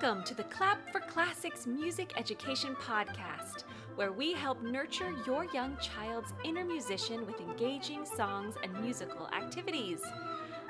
Welcome to the Clap for Classics Music Education Podcast, where we help nurture your young child's inner musician with engaging songs and musical activities.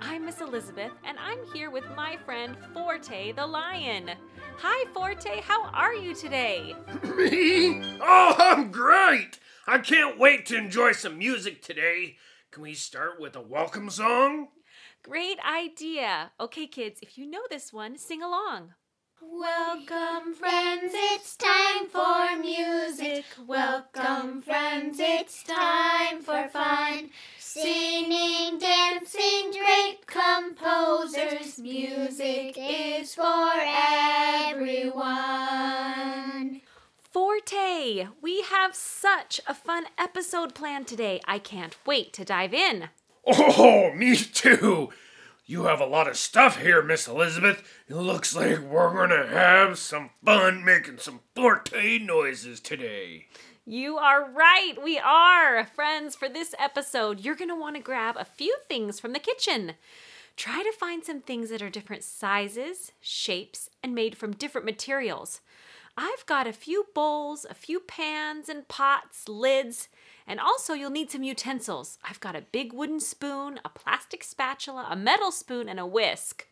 I'm Miss Elizabeth, and I'm here with my friend Forte the Lion. Hi, Forte, how are you today? Me? Oh, I'm great! I can't wait to enjoy some music today. Can we start with a welcome song? Great idea. Okay, kids, if you know this one, sing along. Welcome, friends, it's time for music. Welcome, friends, it's time for fun. Singing, dancing, great composers. Music is for everyone. Forte, we have such a fun episode planned today. I can't wait to dive in. Oh, me too! You have a lot of stuff here, Miss Elizabeth. It looks like we're gonna have some fun making some forte noises today. You are right, we are. Friends, for this episode, you're want to grab a few things from the kitchen. Try to find some things that are different sizes, shapes, and made from different materials. I've got a few bowls, a few pans and pots, lids, and also you'll need some utensils. I've got a big wooden spoon, a plastic spatula, a metal spoon, and a whisk.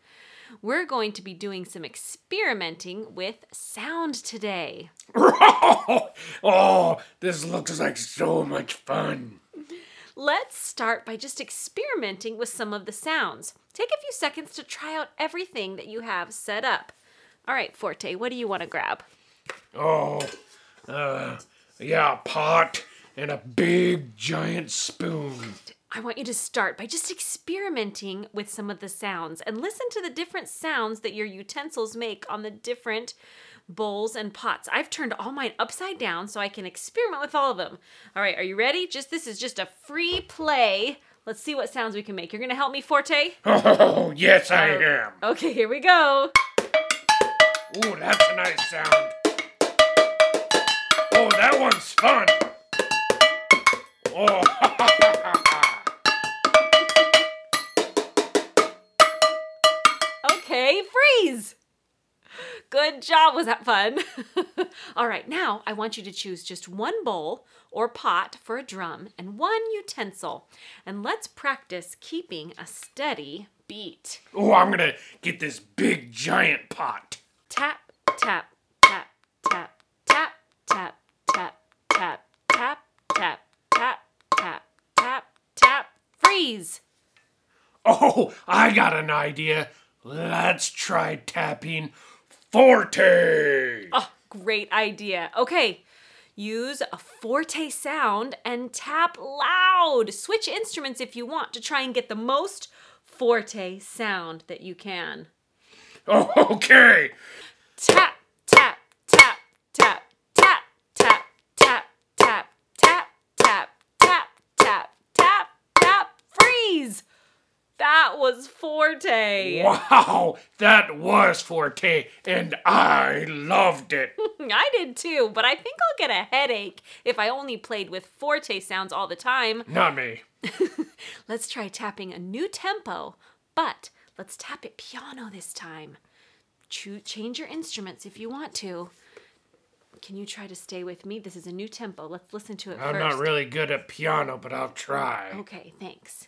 We're going to be doing some experimenting with sound today. oh, this looks like so much fun. Let's start by just experimenting with some of the sounds. Take a few seconds to try out everything that you have set up. All right, Forte, what do you want to grab? Oh, uh, yeah, pot and a big giant spoon. I want you to start by just experimenting with some of the sounds and listen to the different sounds that your utensils make on the different bowls and pots. I've turned all mine upside down so I can experiment with all of them. All right, are you ready? Just this is just a free play. Let's see what sounds we can make. You're going to help me, Forte? Oh, yes, I oh, am. Okay, here we go. Ooh, that's a nice sound. Oh, that one's fun. Oh, Okay, freeze. Good job. Was that fun? All right, now I want you to choose just one bowl or pot for a drum and one utensil. And let's practice keeping a steady beat. oh, I'm gonna get this big giant pot. Tap, tap, tap, tap, tap, tap, freeze. Oh, I got an idea. Let's try tapping forte. Oh, great idea. Okay, use a forte sound and tap loud. Switch instruments if you want to try and get the most forte sound that you can. Okay. Tap, tap, That was forte. Wow, that was forte, and I loved it. I did too, but I think I'll get a headache if I only played with forte sounds all the time. Not me. Let's try tapping a new tempo, but let's tap it piano this time. Change your instruments if you want to. Can you try to stay with me? This is a new tempo. Let's listen to it I'm first. not really good at piano, but I'll try. Okay, thanks.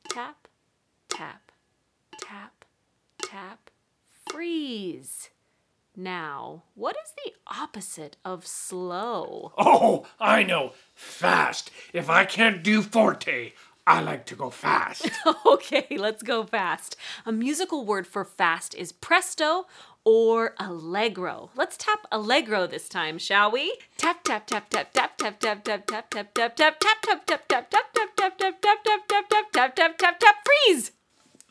tap, tap, tap, tap, freeze. Now, what is the opposite of slow? Oh, I know. Fast. If I can't do forte, I like to go fast. okay, let's go fast. A musical word for fast is presto or allegro. Let's tap allegro this time, shall we? Tap tap tap tap tap tap tap tap tap tap tap tap tap tap tap tap tap tap tap tap tap tap tap tap tap tap tap freeze.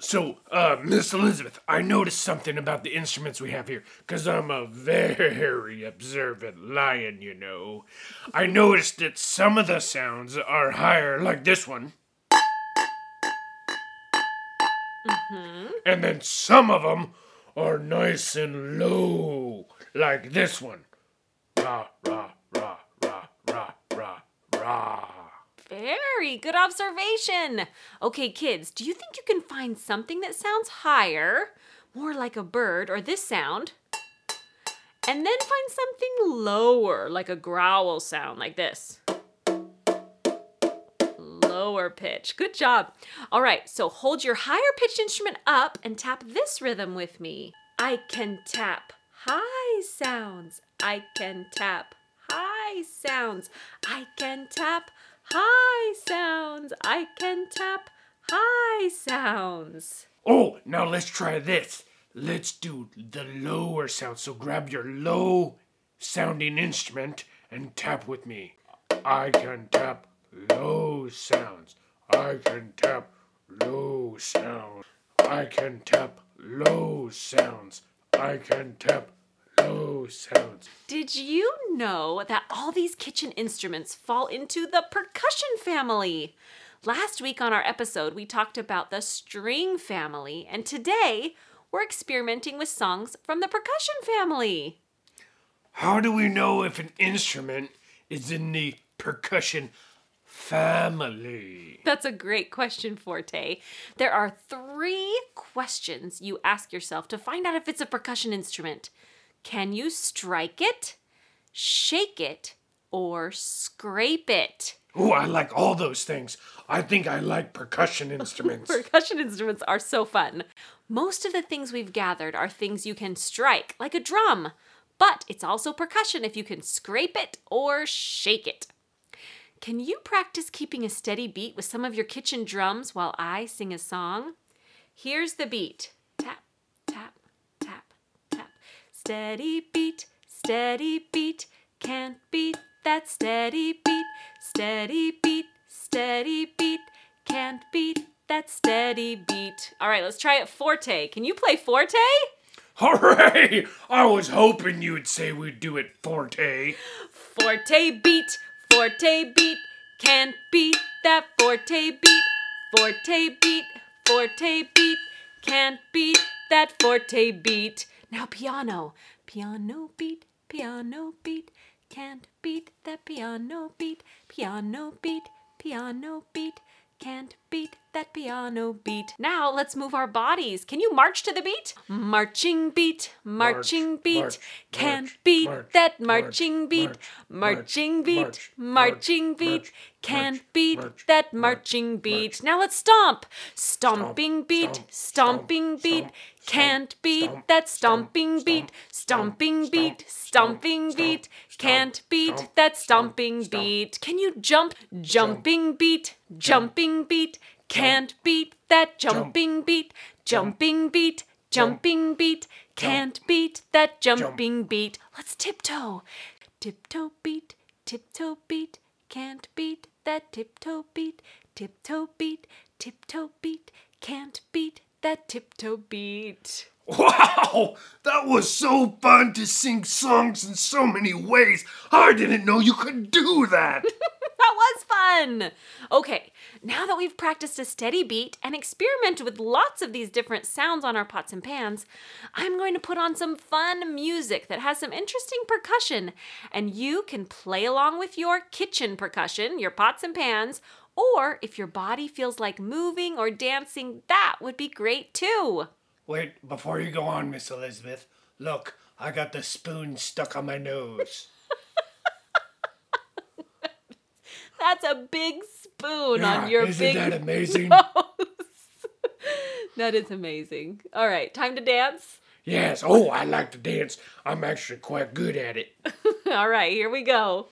So, uh, Miss Elizabeth, I noticed something about the instruments we have here, because I'm a very observant lion, you know. I noticed that some of the sounds are higher, like this one. Mm-hmm. And then some of them are nice and low, like this one. Rah, rah, rah, rah, rah, rah, rah. Very good observation. Okay, kids, do you think you can find something that sounds higher, more like a bird, or this sound? And then find something lower, like a growl sound, like this. Lower pitch. Good job. All right, so hold your higher pitched instrument up and tap this rhythm with me. I can tap high sounds. I can tap high sounds. I can tap high sounds. I can tap high sounds. Oh, now let's try this. Let's do the lower sound. So grab your low sounding instrument and tap with me. I can tap low sounds. I can tap low sounds. I can tap low sounds. I can tap sounds. Did you know that all these kitchen instruments fall into the percussion family? Last week on our episode, we talked about the string family, and today we're experimenting with songs from the percussion family. How do we know if an instrument is in the percussion family? That's a great question, Forte. There are three questions you ask yourself to find out if it's a percussion instrument. Can you strike it, shake it, or scrape it? Oh, I like all those things. I think I like percussion instruments. Percussion instruments are so fun. Most of the things we've gathered are things you can strike, like a drum, but it's also percussion if you can scrape it or shake it. Can you practice keeping a steady beat with some of your kitchen drums while I sing a song? Here's the beat tap. Steady beat, steady beat, can't beat that steady beat. Steady beat, steady beat, can't beat that steady beat. All right, let's try it forte. Can you play forte? Hooray! I was hoping you'd say we'd do it forte. Forte beat, forte beat, can't beat that forte beat. Forte beat, forte beat, can't beat that forte beat. Now piano, piano beat, piano beat, can't beat that piano beat. Piano beat, piano beat, can't beat that piano beat. Now let's move our bodies. Can you march to the beat? Marching beat, marching March, beat, march, can't march, beat that march, marching beat. Marching march, beat, march, marching march, beat, can't beat that march, marching beat. Now let's stomp. Stomping Stomp, beat, stomp, stomping stomp, beat, can't beat that stomp, stomping beat. Stomping stomp, beat, stomping stomp, beat, can't beat that stomping stomp. beat. Can you jump? Jumping beat, jumping beat, can't beat that jumping beat. Jumping beat, jumping beat, can't beat that jumping beat. Let's tiptoe. Tiptoe beat, tiptoe beat, can't beat that tiptoe beat. Tiptoe beat, tiptoe beat, can't beat that tiptoe beat. Wow! That was so fun to sing songs in so many ways. I didn't know you could do that. That was fun! Okay, now that we've practiced a steady beat and experimented with lots of these different sounds on our pots and pans, I'm going to put on some fun music that has some interesting percussion, and you can play along with your kitchen percussion, your pots and pans, or if your body feels like moving or dancing, that would be great too. Wait, before you go on, Miss Elizabeth, look, I got the spoon stuck on my nose. That's a big spoon Yeah, on your big nose. isn't big that amazing? nose. that is amazing. All right, time to dance. Yes. Oh, I like to dance. I'm actually quite good at it. All right, here we go.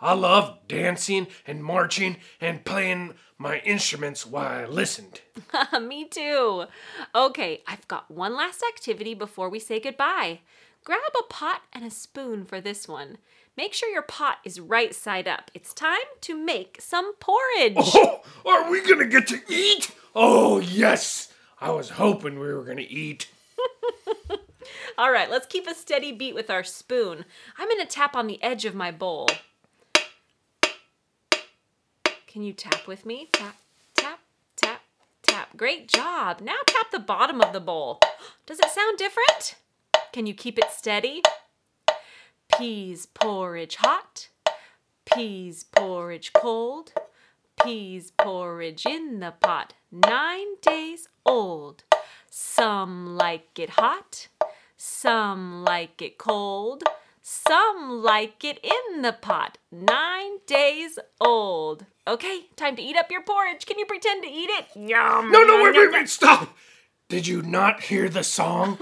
I love dancing and marching and playing my instruments while I listened. Me too. Okay, I've got one last activity before we say goodbye. Grab a pot and a spoon for this one. Make sure your pot is right side up. It's time to make some porridge. Oh, are we gonna get to eat? Oh, yes. I was hoping we were gonna eat. All right, let's keep a steady beat with our spoon. I'm going to tap on the edge of my bowl. Can you tap with me? Tap, tap, tap, tap. Great job. Now tap the bottom of the bowl. Does it sound different? Can you keep it steady? Peas porridge hot, peas porridge cold, peas porridge in the pot, nine days old. Some like it hot, some like it cold, some like it in the pot, nine days old. Okay, time to eat up your porridge. Can you pretend to eat it? Yum. No, no, yum, wait, yum, wait, wait, stop! Did you not hear the song?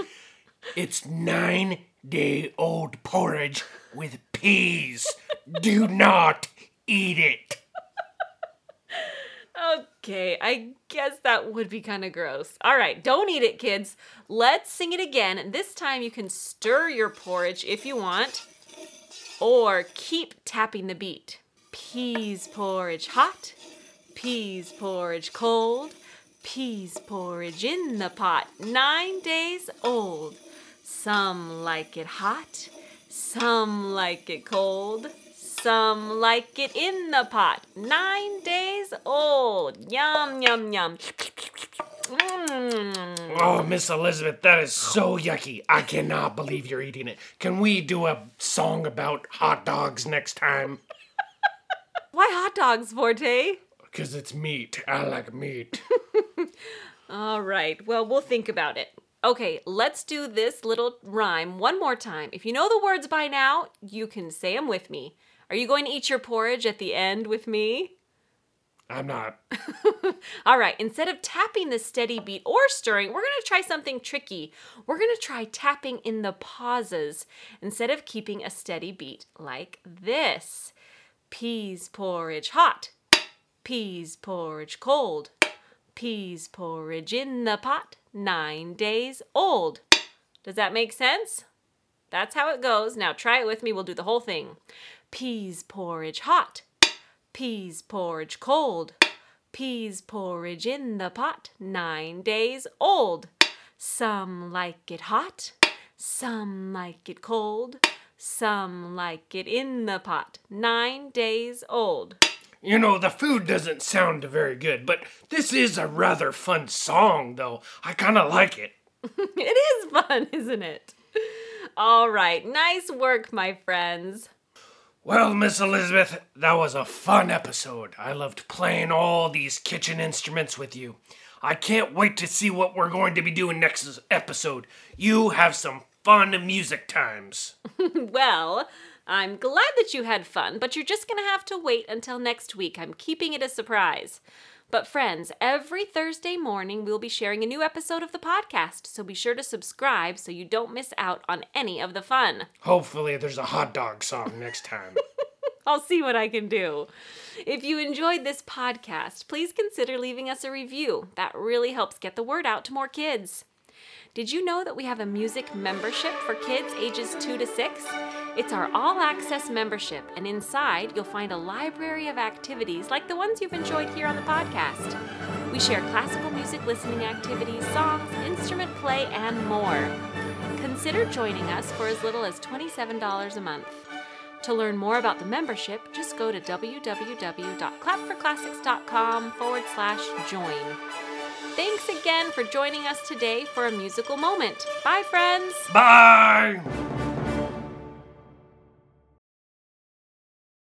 it's nine day old porridge with peas. Do not eat it. Oh, Okay, I guess that would be kind of gross. All right, don't eat it, kids. Let's sing it again. This time you can stir your porridge if you want, or keep tapping the beat. Peas porridge hot, peas porridge cold, peas porridge in the pot, nine days old. Some like it hot, some like it cold, some like it in the pot, nine days old. Yum, yum, yum. Mm. Oh, Miss Elizabeth, that is so yucky. I cannot believe you're eating it. Can we do a song about hot dogs next time? Why hot dogs, Forte? Because it's meat. I like meat. All right, well, we'll think about it. Okay, let's do this little rhyme one more time. If you know the words by now, you can say them with me. Are you going to eat your porridge at the end with me? I'm not. All right, instead of tapping the steady beat or stirring, we're going to try something tricky. We're going to try tapping in the pauses instead of keeping a steady beat like this. Peas porridge hot, peas porridge cold, peas porridge in the pot, nine days old. Does that make sense? That's how it goes. Now try it with me. We'll do the whole thing. Peas porridge hot, peas porridge cold, peas porridge in the pot, nine days old. Some like it hot, some like it cold, some like it in the pot, nine days old. You know, the food doesn't sound very good, but this is a rather fun song, though. I kind of like it. it is fun, isn't it? All right, nice work, my friends. Well, Miss Elizabeth, that was a fun episode. I loved playing all these kitchen instruments with you. I can't wait to see what we're going to be doing next episode. You have some fun music times. well, I'm glad that you had fun, but you're just going to have to wait until next week. I'm keeping it a surprise. But, friends, every Thursday morning we'll be sharing a new episode of the podcast, so be sure to subscribe so you don't miss out on any of the fun. Hopefully, there's a hot dog song next time. I'll see what I can do. If you enjoyed this podcast, please consider leaving us a review. That really helps get the word out to more kids. Did you know that we have a music membership for kids ages 2 to 6? It's our all access membership, and inside you'll find a library of activities like the ones you've enjoyed here on the podcast. We share classical music listening activities, songs, instrument play, and more. Consider joining us for as little as $27 a month. To learn more about the membership, just go to www.clapforclassics.com forward slash join. Thanks again for joining us today for a musical moment. Bye, friends. Bye!